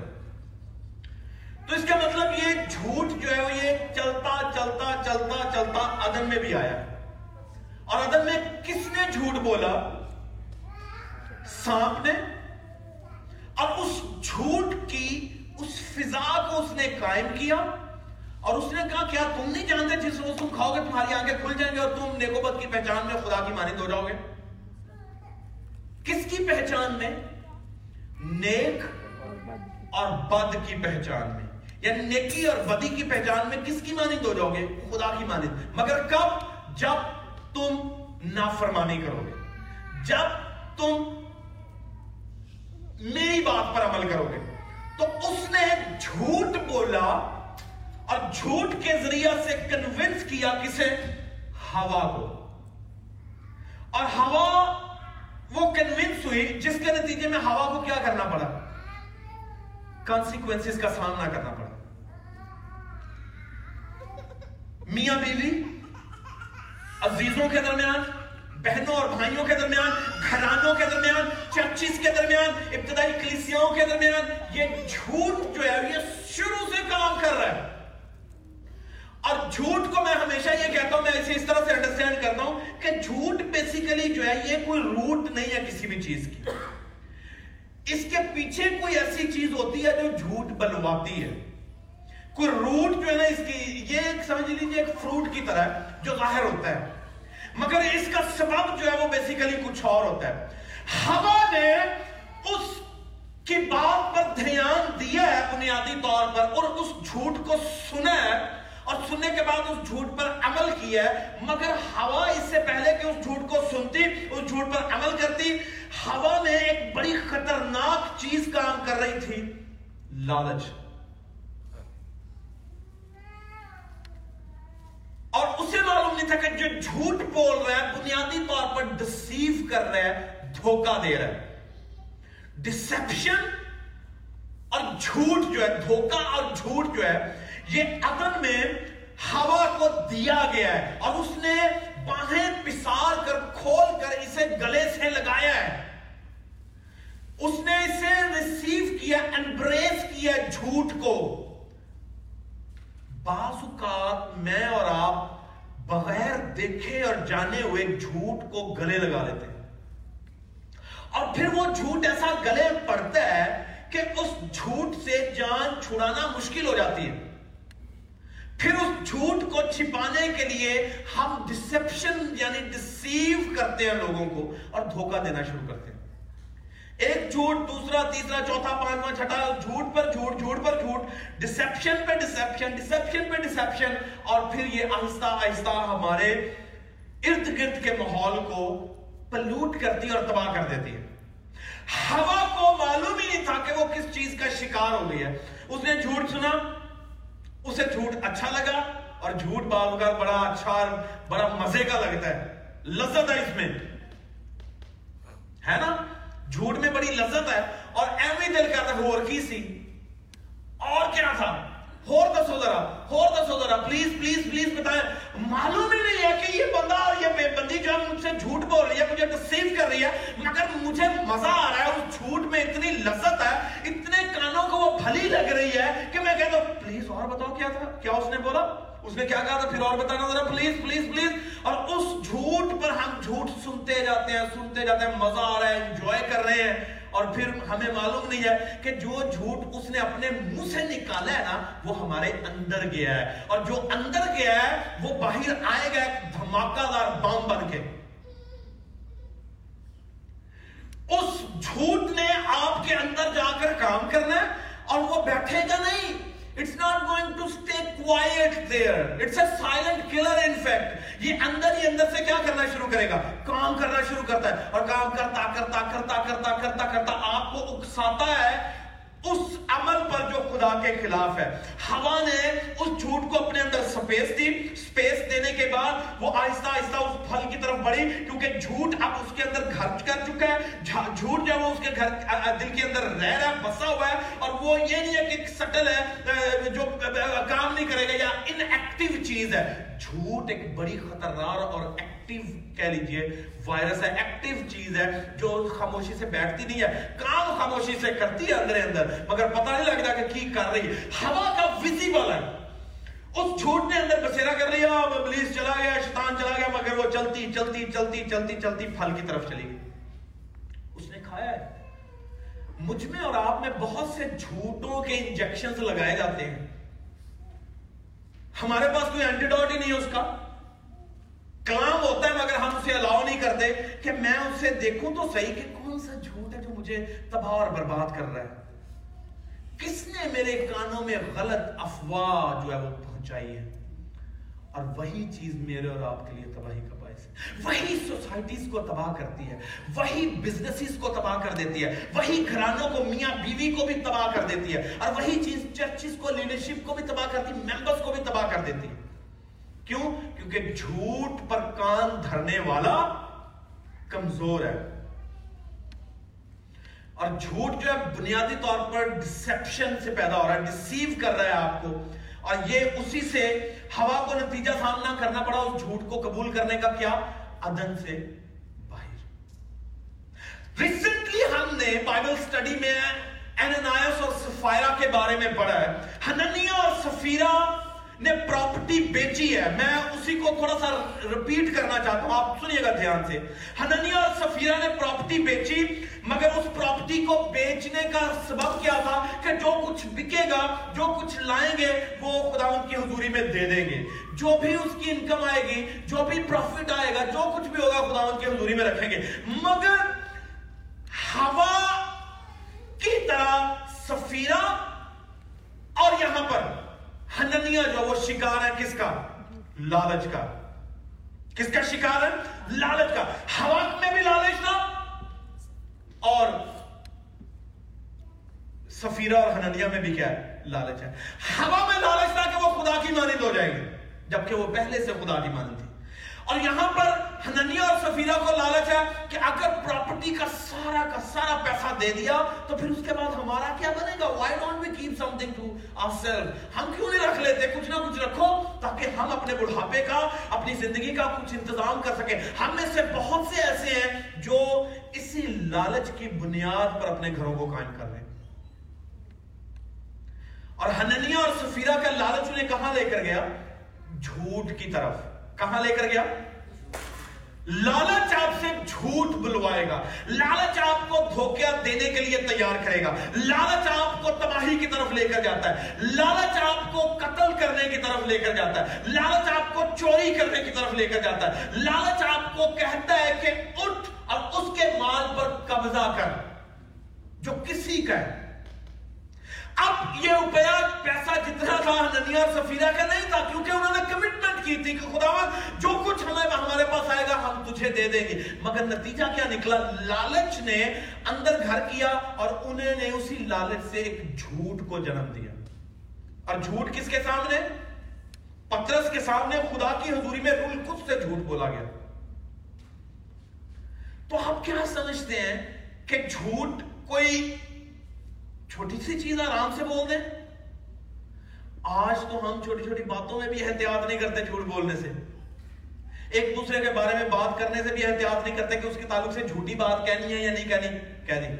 تو اس کا مطلب یہ جھوٹ جو ہے وہ یہ چلتا چلتا چلتا چلتا عدن میں بھی آیا اور عدن میں کس نے جھوٹ بولا؟ سانپ نے۔ اور اس جھوٹ کی، اس فضا کو اس نے قائم کیا۔ اور اس نے کہا کیا تم نہیں جانتے جس روز تم کھاؤ گے، تمہاری آنکھیں کھل جائیں گے اور تم نیکوبت کی پہچان میں خدا کی مانند ہو جاؤ گے۔ کس کی پہچان میں؟ نیک اور بد کی پہچان میں۔ یعنی نیکی اور بدی کی پہچان میں کس کی مانند ہو جاؤ گے؟ خدا کی مانند۔ مگر کب؟ جب تم نافرمانی کرو گے۔ جب تم میری بات پر عمل کرو گے۔ تو اس نے جھوٹ بولا اور جھوٹ کے ذریعہ سے کنونس کیا کسے ہوا کو اور ہوا وہ کنونس ہوئی جس کے نتیجے میں ہوا کو کیا کرنا پڑا؟ کانسیکوینس کا سامنا کرنا پڑا۔ میاں بیوی، عزیزوں کے درمیان، بہنوں اور بھائیوں کے درمیان، گھرانوں کے درمیان، چرچز کے درمیان، ابتدائی کلیسیاں کے درمیان، یہ جھوٹ جو ہے، یہ شروع سے کام کر رہا ہے۔ اور جھوٹ کو میں ہمیشہ یہ کہتا ہوں، میں اسے اس طرح سے انڈرسٹینڈ کرتا ہوں کہ جھوٹ بیسیکلی جو ہے، یہ کوئی روٹ نہیں ہے کسی بھی چیز کی۔ اس کے پیچھے کوئی ایسی چیز ہوتی ہے جو جھوٹ بلواتی ہے۔ کوئی روٹ جو ہے نا اس کی، یہ ایک سمجھ لیجیے ایک فروٹ کی طرح ہے جو ظاہر ہوتا ہے۔ مگر اس کا سبب جو ہے وہ بیسیکلی کچھ اور ہوتا ہے۔ ہوا نے اس کی بات پر دھیان دیا ہے بنیادی طور پر اور اس جھوٹ کو سنا ہے اور سننے کے بعد اس جھوٹ پر عمل کیا ہے۔ مگر ہوا اس سے پہلے کہ اس جھوٹ کو سنتی، اس جھوٹ پر عمل کرتی، ہوا میں ایک بڑی خطرناک چیز کام کر رہی تھی۔ لالچ۔ اور اسے معلوم نہیں تھا کہ جو جھوٹ بول رہا ہے، بنیادی طور پر ڈسیو کر رہا ہے، دھوکہ دے رہا ہے۔ ڈسپشن اور جھوٹ جو ہے، دھوکہ اور جھوٹ جو ہے، یہ عدن میں ہوا کو دیا گیا ہے اور اس نے باہیں پسار کر، کھول کر اسے گلے سے لگایا ہے۔ اس نے اسے ریسیو کیا انبریس کیا جھوٹ کو۔ بعض اوقات میں اور آپ بغیر دیکھے اور جانے ہوئے جھوٹ کو گلے لگا لیتے ہیں۔ اور پھر وہ جھوٹ ایسا گلے پڑتا ہے کہ اس جھوٹ سے جان چھڑانا مشکل ہو جاتی ہے۔ پھر اس جھوٹ کو چھپانے کے لیے ہم ڈسپشن یعنی ڈسیو کرتے ہیں لوگوں کو اور دھوکہ دینا شروع کرتے ہیں۔ ایک جھوٹ، دوسرا، تیسرا، چوتھا، پانچواں، چھٹا، جھوٹ پر جھوٹ جھوٹ پر جھوٹ ڈسپشن پہ ڈسپشن ڈسپشن پہ ڈسپشن اور پھر یہ آہستہ آہستہ ہمارے ارد گرد کے ماحول کو پلوٹ کرتی اور تباہ کر دیتی ہے۔ ہوا کو معلوم ہی نہیں تھا کہ وہ کس چیز کا شکار ہو گئی ہے۔ اس نے جھوٹ سنا، اسے جھوٹ اچھا لگا، اور جھوٹ بال کا بڑا اچھا اور بڑا مزے کا لگتا ہے۔ لذت ہے اس میں۔ ہے نا؟ جھوٹ میں بڑی لذت ہے اور ایوی دل کرتا ہے اور کی سی۔ اور کیا تھا؟ اور دسو ذرا اور دسو ذرا، پلیز پلیز پلیز بتائیں۔ معلوم ہی نہیں ہے کہ یہ بندہ اور یہ بندی جو ہے مجھ سے جھوٹ بول رہی ہے، مجھے ڈسیو کر رہی ہے، مگر مجھے مزہ آ رہا ہے، اس جھوٹ میں اتنی لذت ہے، اتنے کانوں کو وہ بھلی لگ رہی ہے کہ میں کہتا ہوں پلیز اور بتاؤ کیا تھا؟ کیا اس نے بولا؟ اس نے کیا کہا تھا؟ پھر اور بتانا ذرا پلیز پلیز پلیز اور اس جھوٹ پر ہم جھوٹ سنتے جاتے ہیں، سنتے جاتے ہیں، مزہ آ رہا ہے انجوائے کر رہے ہیں۔ اور پھر ہمیں معلوم نہیں ہے کہ جو جھوٹ اس نے اپنے منہ سے نکالا ہے نا، وہ ہمارے اندر گیا ہے۔ اور جو اندر گیا ہے، وہ باہر آئے گا ایک دھماکہ دار بام بن کے۔ اس جھوٹ نے آپ کے اندر جا کر کام کرنا ہے اور وہ بیٹھے گا نہیں۔ It's not going to stay quite there it's a silent killer in fact یہ اندر ہی اندر سے کیا کرنا شروع کرے گا کام کرنا شروع کرتا ہے اور کام کرتا کرتا کرتا کرتا کرتا کرتا آپ کو اکساتا ہے اس عمل پر جو خدا کے خلاف ہے۔ ہوا نے اس جھوٹ کو اپنے اندر سپیس دی۔ سپیس دینے کے بعد وہ آہستہ آہستہ اس پھل کی طرف بڑھی۔ کیونکہ جھوٹ اب اس کے اندر گھر کر چکا ہے۔ جھوٹ جو وہ اس کے گھر دل کے اندر رہ رہا ہے، بسا ہوا ہے۔ اور وہ یہ نہیں ہے کہ سٹل ہے جو کام نہیں کرے گا یا ان ایکٹیو چیز ہے۔ جھوٹ ایک بڑی خطرناک اور ایکٹیو ایکٹیو کہہ لیجیے وائرس ہے ایکٹیو چیز ہے، جو خاموشی سے بیٹھتی نہیں ہے، کام خاموشی سے کرتی ہے اندر اندر، مگر پتہ نہیں لگتا کہ کی کر رہی ہے۔ ہوا کا ویزیبل ہے۔ اس جھوٹ نے اندر بسیرا کر لیا ابلیس چلا گیا، شیطان چلا گیا، مگر وہ چلتی چلتی چلتی چلتی چلتی پھل کی طرف چلی گئی۔ اس نے کھایا ہے۔ مجھ میں اور آپ میں بہت سے جھوٹوں کے انجیکشنز لگائے جاتے ہیں۔ ہمارے پاس کوئی اینٹیڈوٹ ہی نہیں ہے اس کا کلام ہوتا ہے مگر ہم اسے الاؤ نہیں کرتے کہ میں اسے دیکھوں تو صحیح کہ کون سا جھوٹ ہے جو مجھے تباہ اور برباد کر رہا ہے۔ کس نے میرے کانوں میں غلط افواہ جو ہے وہ پہنچائی ہے؟ اور وہی چیز میرے اور آپ کے لیے تباہی کا باعث ہے۔ وہی سوسائٹیز کو تباہ کرتی ہے۔ وہی بزنسز کو تباہ کر دیتی ہے۔ وہی گھرانوں کو، میاں بیوی کو بھی تباہ کر دیتی ہے۔ اور وہی چیز چرچز کو، لیڈرشپ کو بھی تباہ کرتی ہے۔ ممبرز کو بھی تباہ کر دیتی ہے۔ کیوں؟ کیونکہ جھوٹ پر کان دھرنے والا کمزور ہے۔ اور جھوٹ جو ہے بنیادی طور پر ڈسپشن سے پیدا ہو رہا ہے ڈسیو کر رہا ہے آپ کو۔ اور یہ اسی سے ہوا کو نتیجہ سامنا کرنا پڑا اس جھوٹ کو قبول کرنے کا کیا؟ ادن سے باہر۔ ریسنٹلی ہم نے بائبل سٹڈی میں ایننائس اور سفائرہ کے بارے میں پڑھا ہے۔ ہننیہ اور سفیرہ نے پراپرٹی بیچی ہے۔ میں اسی کو تھوڑا سا رپیٹ کرنا چاہتا ہوں۔ آپ سنیے گا دھیان سے۔ ہننیا اور سفیرہ نے پراپرٹی بیچی، مگر اس پراپرٹی کو بیچنے کا سبب کیا تھا کہ جو کچھ بکے گا، جو کچھ لائیں گے، وہ خدا ان کی حضوری میں دے دیں گے۔ جو بھی اس کی انکم آئے گی، جو بھی پروفٹ آئے گا، جو کچھ بھی ہوگا، خدا ان کی حضوری میں رکھیں گے۔ مگر ہوا کی طرح سفیرہ اور یہاں پر ہننیا جو وہ شکار ہے کس کا؟ لالچ کا۔ کس کا شکار ہے؟ لالچ کا۔ ہوا میں بھی لالچ تھا اور سفیرہ اور ہننیا میں بھی کیا ہے؟ لالچ ہے۔ ہوا میں لالچ تھا کہ وہ خدا کی مانند ہو جائیں گے جبکہ وہ پہلے سے خدا کی مانند تھی۔ اور یہاں پر ہننیا اور سفیرہ کو لالچ ہے کہ اگر پراپرٹی کا سارا کا سارا پیسہ دے دیا تو پھر اس کے بعد ہمارا کیا بنے گا؟ Why don't we keep something to our self ہم کیوں نہیں رکھ لیتے؟ کچھ نہ کچھ رکھو تاکہ ہم اپنے بڑھاپے کا، اپنی زندگی کا کچھ انتظام کر سکیں۔ ہم میں سے بہت سے ایسے ہیں جو اسی لالچ کی بنیاد پر اپنے گھروں کو قائم کر رہے ہیں۔ اور ہننیا اور سفیرہ کا لالچ انہیں کہاں لے کر گیا؟ جھوٹ کی طرف۔ کہاں لے کر گیا؟ لالچ آپ سے جھوٹ بلوائے گا۔ لالچ آپ کو دھوکیا دینے کے لیے تیار کرے گا۔ لالچ آپ کو تباہی کی طرف لے کر جاتا ہے۔ لالچ آپ کو قتل کرنے کی طرف لے کر جاتا ہے۔ لالچ آپ کو چوری کرنے کی طرف لے کر جاتا ہے۔ لالچ آپ کو کہتا ہے کہ اٹھ اور اس کے مال پر قبضہ کر۔ جو کسی کا ہے۔ اب یہ روپیہ پیسہ جتنا تھا ننیا اور سفیرہ کا نہیں تھا، کیونکہ انہوں نے کمٹمنٹ کی تھی کہ خدا جو کچھ ہمیں ہمارے پاس آئے گا ہم تجھے دے دیں گے۔ مگر نتیجہ کیا نکلا؟ لالچ نے اندر گھر کیا اور انہوں نے اسی لالچ سے ایک جھوٹ کو جنم دیا۔ اور جھوٹ کس کے سامنے؟ پترس کے سامنے، خدا کی حضوری میں رول کچھ سے جھوٹ بولا گیا۔ تو آپ کیا سمجھتے ہیں کہ جھوٹ کوئی چھوٹی سی چیز آرام سے بول دیں۔ آج تو ہم چھوٹی چھوٹی باتوں میں بھی احتیاط نہیں کرتے جھوٹ بولنے سے۔ ایک دوسرے کے بارے میں بات کرنے سے بھی احتیاط نہیں کرتے کہ اس کے تعلق سے جھوٹی بات کہنی ہے یا نہیں کہنی۔ کہہ دی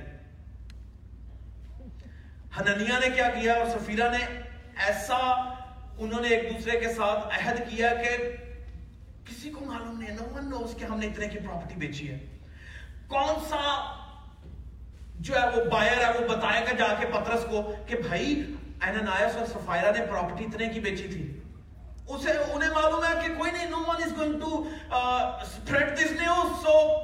ہننیا نے کیا کیا اور سفیرہ نے ایسا انہوں نے ایک دوسرے کے ساتھ عہد کیا کہ کسی کو معلوم نہیں نو ون نوز کہ ہم نے اتنے کی پراپرٹی بیچی ہے۔ کون سا جو ہے وہ بائر ہے، وہ بتائے گا جا کے پترس کو کہ بھائی اینانائس اور سفائرہ نے پراپرٹی اتنے کی بیچی تھی۔ اسے، انہیں معلوم ہے کہ کوئی نہیں no one is going to spread this news so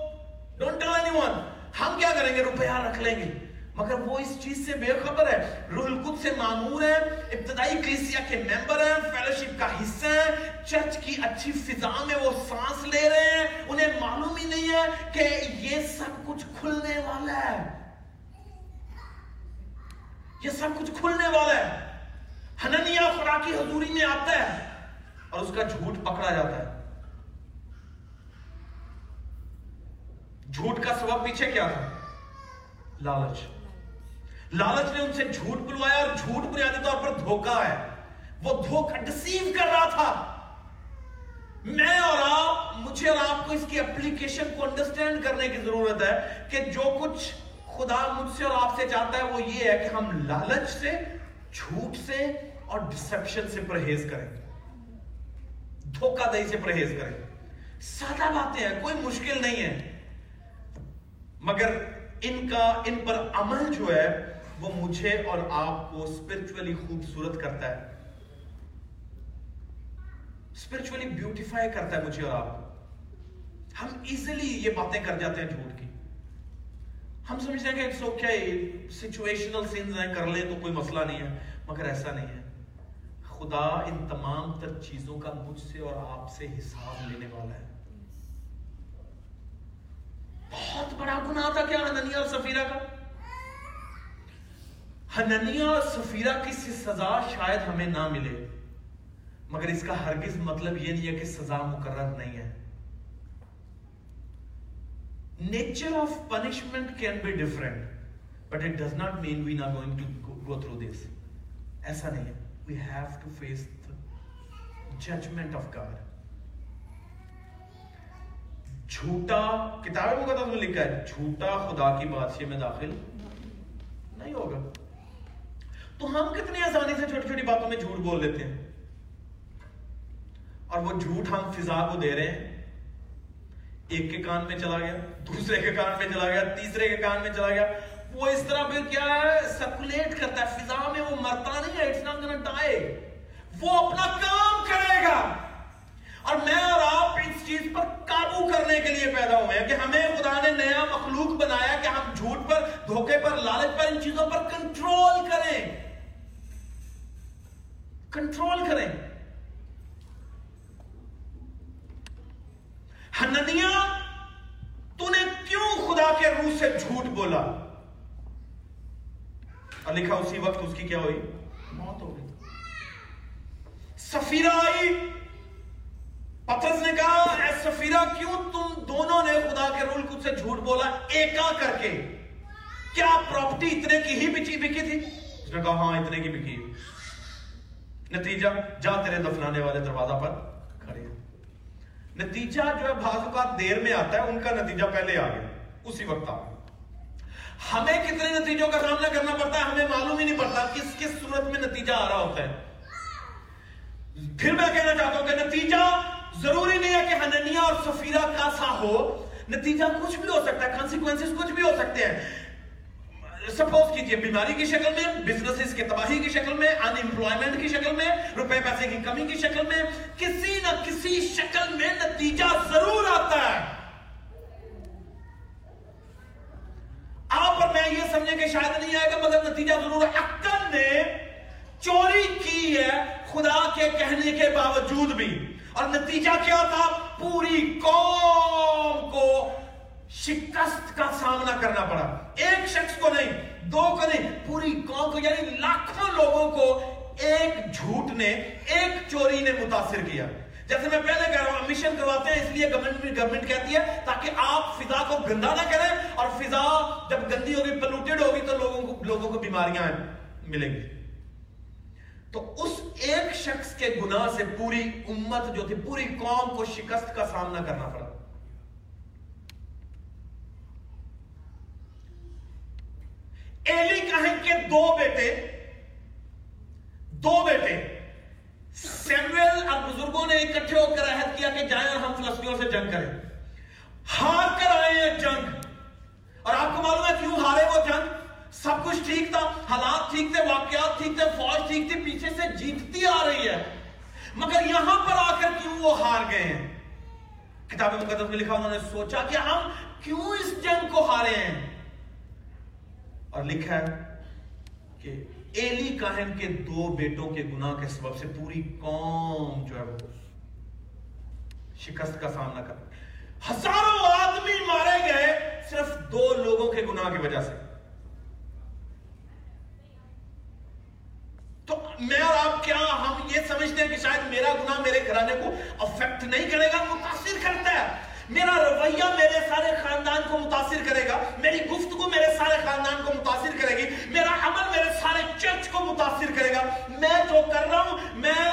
don't tell anyone ہم کیا کریں گے؟ روپیہ رکھ لیں گے۔ مگر وہ اس چیز سے بے خبر ہے۔ روح القدس سے معمور ہے، ابتدائی کلیسیا کے ممبر ہیں فیلوشپ کا حصہ ہیں۔ چرچ کی اچھی فضا میں وہ سانس لے رہے ہیں۔ انہیں معلوم ہی نہیں ہے کہ یہ سب کچھ کھلنے والا ہے۔ یہ سب کچھ کھلنے والا ہے۔ ہننیا خدا کی حضوری میں آتا ہے اور اس کا جھوٹ پکڑا جاتا ہے۔ جھوٹ کا سبب پیچھے کیا تھا؟ لالچ۔ لالچ نے ان سے جھوٹ بلوایا اور جھوٹ بنیادی طور پر دھوکا ہے۔ وہ دھوکا ڈسیو کر رہا تھا۔ میں اور آپ، مجھے اور آپ کو اس کی اپلیکیشن کو انڈرسٹینڈ کرنے کی ضرورت ہے کہ جو کچھ خدا مجھ سے اور آپ سے چاہتا ہے وہ یہ ہے کہ ہم لالچ سے، جھوٹ سے اور ڈسپشن سے پرہیز کریں۔ دھوکہ دہی سے پرہیز کریں۔ سادہ باتیں ہیں، کوئی مشکل نہیں ہے۔ مگر ان کا، ان پر عمل جو ہے، وہ مجھے اور آپ کو اسپرچولی خوبصورت کرتا ہے۔ اور ہم ایزلی یہ باتیں کر جاتے ہیں جھوٹ کی۔ ہم سمجھتے ہیں کہ اٹس اوکے سچویشنل سینز ہیں، کر لیں تو کوئی مسئلہ نہیں ہے، مگر ایسا نہیں ہے۔ خدا ان تمام تر چیزوں کا مجھ سے اور آپ سے حساب لینے والا ہے۔ بہت بڑا گناہ تھا کیا ہننیا اور سفیرہ کا؟ ہننیا اور سفیرہ کی سزا شاید ہمیں نہ ملے، مگر اس کا ہرگز مطلب یہ نہیں ہے کہ سزا مقرر نہیں ہے۔ Nature of punishment can be different but it does not mean we not going to go through this ایسا نہیں ہے we have to face the judgment of جھوٹا کتاب کو میں لکھا ہے جھوٹا خدا کی بادشاہ میں داخل نہیں ہوگا تو ہم کتنی آسانی سے چھوٹی چھوٹی باتوں میں جھوٹ بول لیتے ہیں اور وہ جھوٹ ہم فضا کو دے رہے ہیں ایک کے کان میں چلا گیا، دوسرے کے کان میں چلا گیا، تیسرے کے کان میں چلا گیا۔ وہ اس طرح پھر کیا ہے سرکولیٹ کرتا ہے، فضا میں وہ مرتا نہیں ہے اٹس ناٹ گنا وہ اپنا کام کرے گا۔ اور میں اور آپ اس چیز پر قابو کرنے کے لیے پیدا ہوئے ہیں کہ ہمیں خدا نے نیا مخلوق بنایا کہ ہم جھوٹ پر، دھوکے پر، لالچ پر ان چیزوں پر کنٹرول کریں۔ کنٹرول کریں۔ ہننیا تو نے کیوں خدا کے روح سے جھوٹ بولا اور لکھا اسی وقت اس کی کیا ہوئی موت ہو گئی سفیرہ آئی پترس نے کہا اے سفیرہ کیوں تم دونوں نے خدا کے رول کچھ سے جھوٹ بولا ایکا کر کے کیا پراپرٹی اتنے کی ہی بچی بکی تھی اس نے کہا ہاں اتنے کی بکی نتیجہ جا تیرے دفنانے والے دروازہ پر کھڑے ہیں نتیجہ جو ہے بعض اوقات دیر میں آتا ہے، ان کا نتیجہ پہلے آ گیا اسی وقت آ ہمیں کتنے نتیجوں کا سامنا کرنا پڑتا ہے؟ ہمیں معلوم ہی نہیں پڑتا کس کس صورت میں نتیجہ آ رہا ہوتا ہے۔ پھر میں کہنا چاہتا ہوں کہ نتیجہ ضروری نہیں ہے کہ ہننیا اور سفیرہ کا سا ہو، نتیجہ کچھ بھی ہو سکتا ہے کانسیکوینس کچھ بھی ہو سکتے ہیں۔ سپوز کیجیے بیماری کی شکل میں بزنسز کے تباہی کی شکل میں ان امپلائمنٹ کی شکل میں روپے پیسے کی کمی کی شکل میں کسی نہ کسی شکل میں نتیجہ ضرور آتا ہے آپ اور میں یہ سمجھے کہ شاید نہیں آئے گا مگر نتیجہ ضرور اکل نے چوری کی ہے خدا کے کہنے کے باوجود بھی اور نتیجہ کیا تھا پوری قوم کو شکست کا سامنا کرنا پڑا ایک شخص کو نہیں دو کو نہیں پوری قوم کو یعنی لاکھوں لوگوں کو ایک جھوٹ نے ایک چوری نے متاثر کیا جیسے میں پہلے کہہ رہا ہوں مشن کرواتے ہیں اس لیے گورنمنٹ گورنمنٹ کہتی ہے تاکہ آپ فضا کو گندا نہ کریں اور فضا جب گندی ہوگی پلوٹیڈ ہوگی تو لوگوں کو لوگوں کو بیماریاں ملیں گی تو اس ایک شخص کے گناہ سے پوری امت جو تھی پوری قوم کو شکست کا سامنا کرنا پڑا ایلی کہن کے دو بیٹے دو بیٹے۔ سیمویل اور بزرگوں نے اکٹھے ہو کر عہد کیا کہ جائیں اور ہم فلسطینیوں سے جنگ کریں۔ ہار کر آئے ہیں جنگ۔ اور آپ کو معلوم ہے کیوں ہارے وہ جنگ؟ سب کچھ ٹھیک تھا، حالات ٹھیک تھے، واقعات ٹھیک تھے، فوج ٹھیک تھی، پیچھے سے جیتتی آ رہی ہے۔ مگر یہاں پر آ کر کیوں وہ ہار گئے ہیں؟ کتاب مقدس میں لکھا انہوں نے سوچا کہ ہم کیوں اس جنگ کو ہارے ہیں؟ اور لکھا ہے کہ ایلی کاہن کے دو بیٹوں کے گناہ کے سبب سے پوری قوم جو ہے وہ شکست کا سامنا کر ہزاروں آدمی مارے گئے صرف دو لوگوں کے گناہ کی وجہ سے۔ تو میں اور آپ کیا ہم یہ سمجھتے ہیں کہ شاید میرا گناہ میرے گھرانے کو افیکٹ نہیں کرے گا، متاثر کرتا ہے۔ میرا رویہ میرے سارے خاندان کو متاثر کرے گا، میری گفتگو میرے سارے خاندان کو متاثر کرے گی، میرا عمل میرے سارے چرچ کو متاثر کرے گا۔ میں جو کر رہا ہوں، میں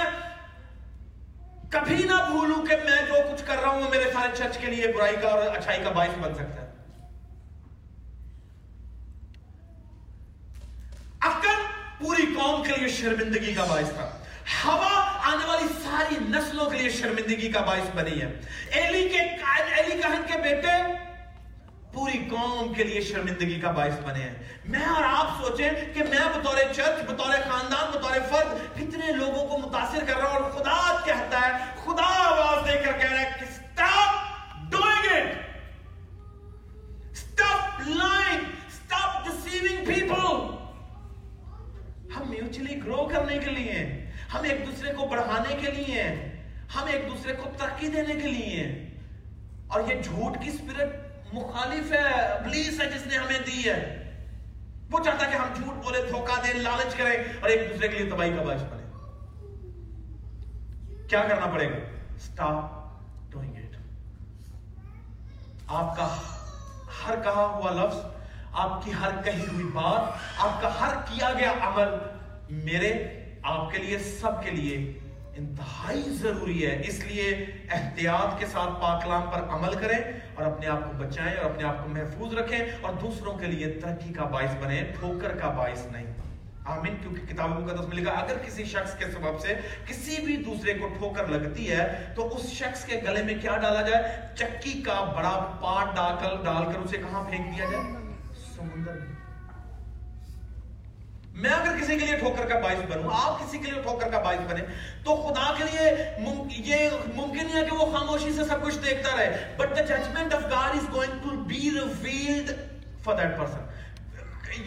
کبھی نہ بھولوں کہ میں جو کچھ کر رہا ہوں میرے سارے چرچ کے لیے برائی کا اور اچھائی کا باعث بن سکتا ہے۔ عقل پوری قوم کے لیے شرمندگی کا باعث تھا۔ ہوا ساری نسلوں کے لیے شرمندگی کا باعث بنی ہے۔ ایلی کے ایلی کہن کے بیٹے پوری قوم کے لیے شرمندگی کا باعث بنے ہیں۔ میں اور آپ سوچیں کہ میں بطور چرچ، بطور خاندان، بطور فرد کتنے لوگوں کو متاثر کر رہا ہوں اور خدا کہتا ہے، خدا آواز دے کر کہہ رہا ہے کہ stop doing it! Stop lying! Stop deceiving people ہم میوچلی گرو کرنے کے لیے ہیں۔ ہم ایک دوسرے کو بڑھانے کے لیے ہیں۔ ہم ایک دوسرے کو ترقی دینے کے لیے ہیں۔ اور یہ جھوٹ کی اسپرٹ مخالف ہے بلیس ہے جس نے ہمیں دی ہے۔ وہ چاہتا کہ ہم جھوٹ بولے دھوکہ دیں، لالچ کریں اور ایک دوسرے کے لیے تباہی کا باعث بنے۔ کیا کرنا پڑے گا؟ اسٹاپ ڈوئنگ اٹ آپ کا ہر کہا ہوا لفظ، آپ کی ہر کہی ہوئی بات، آپ کا ہر کیا گیا عمل میرے آپ کے لیے، سب کے لیے انتہائی ضروری ہے۔ اس لیے احتیاط کے ساتھ پاکلام پر عمل کریں اور اپنے آپ کو بچائیں اور اپنے آپ کو محفوظ رکھیں اور دوسروں کے لیے ترقی کا باعث بنیں، ٹھوکر کا باعث نہیں۔ آمین، کیونکہ کتاب مقدس میں لکھا اگر کسی شخص کے سبب سے کسی بھی دوسرے کو ٹھوکر لگتی ہے، تو اس شخص کے گلے میں کیا ڈالا جائے؟ چکی کا بڑا پاٹ ڈال کر ڈال کر اسے کہاں پھینک دیا جائے؟ سمندر میں۔ میں اگر کسی کے لیے ٹھوکر کا باعث بنوں آپ کسی کے لیے ٹھوکر کا باعث بنے تو خدا کے لیے یہ ممکن ہے کہ وہ خاموشی سے سب کچھ دیکھتا رہے but the judgment of God is going to be revealed for that person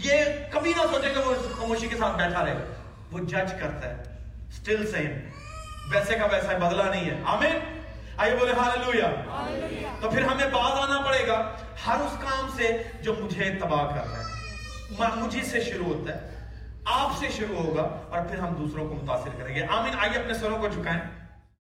یہ کبھی نہ سوچے کہ وہ خاموشی کے ساتھ بیٹھا رہے۔ وہ جج کرتا ہے سٹل سیم ویسے کا ویسا بدلا نہیں ہے۔ آمین؟ آئیے بولے ہاللویا تو پھر ہمیں باز آنا پڑے گا۔ ہر اس کام سے جو مجھے تباہ کر رہا ہے۔ مجھے سے شروع ہوتا ہے۔ آپ سے شروع ہوگا اور پھر ہم دوسروں کو متاثر کریں گے۔ آمین۔ آئیے اپنے سروں کو جھکائیں۔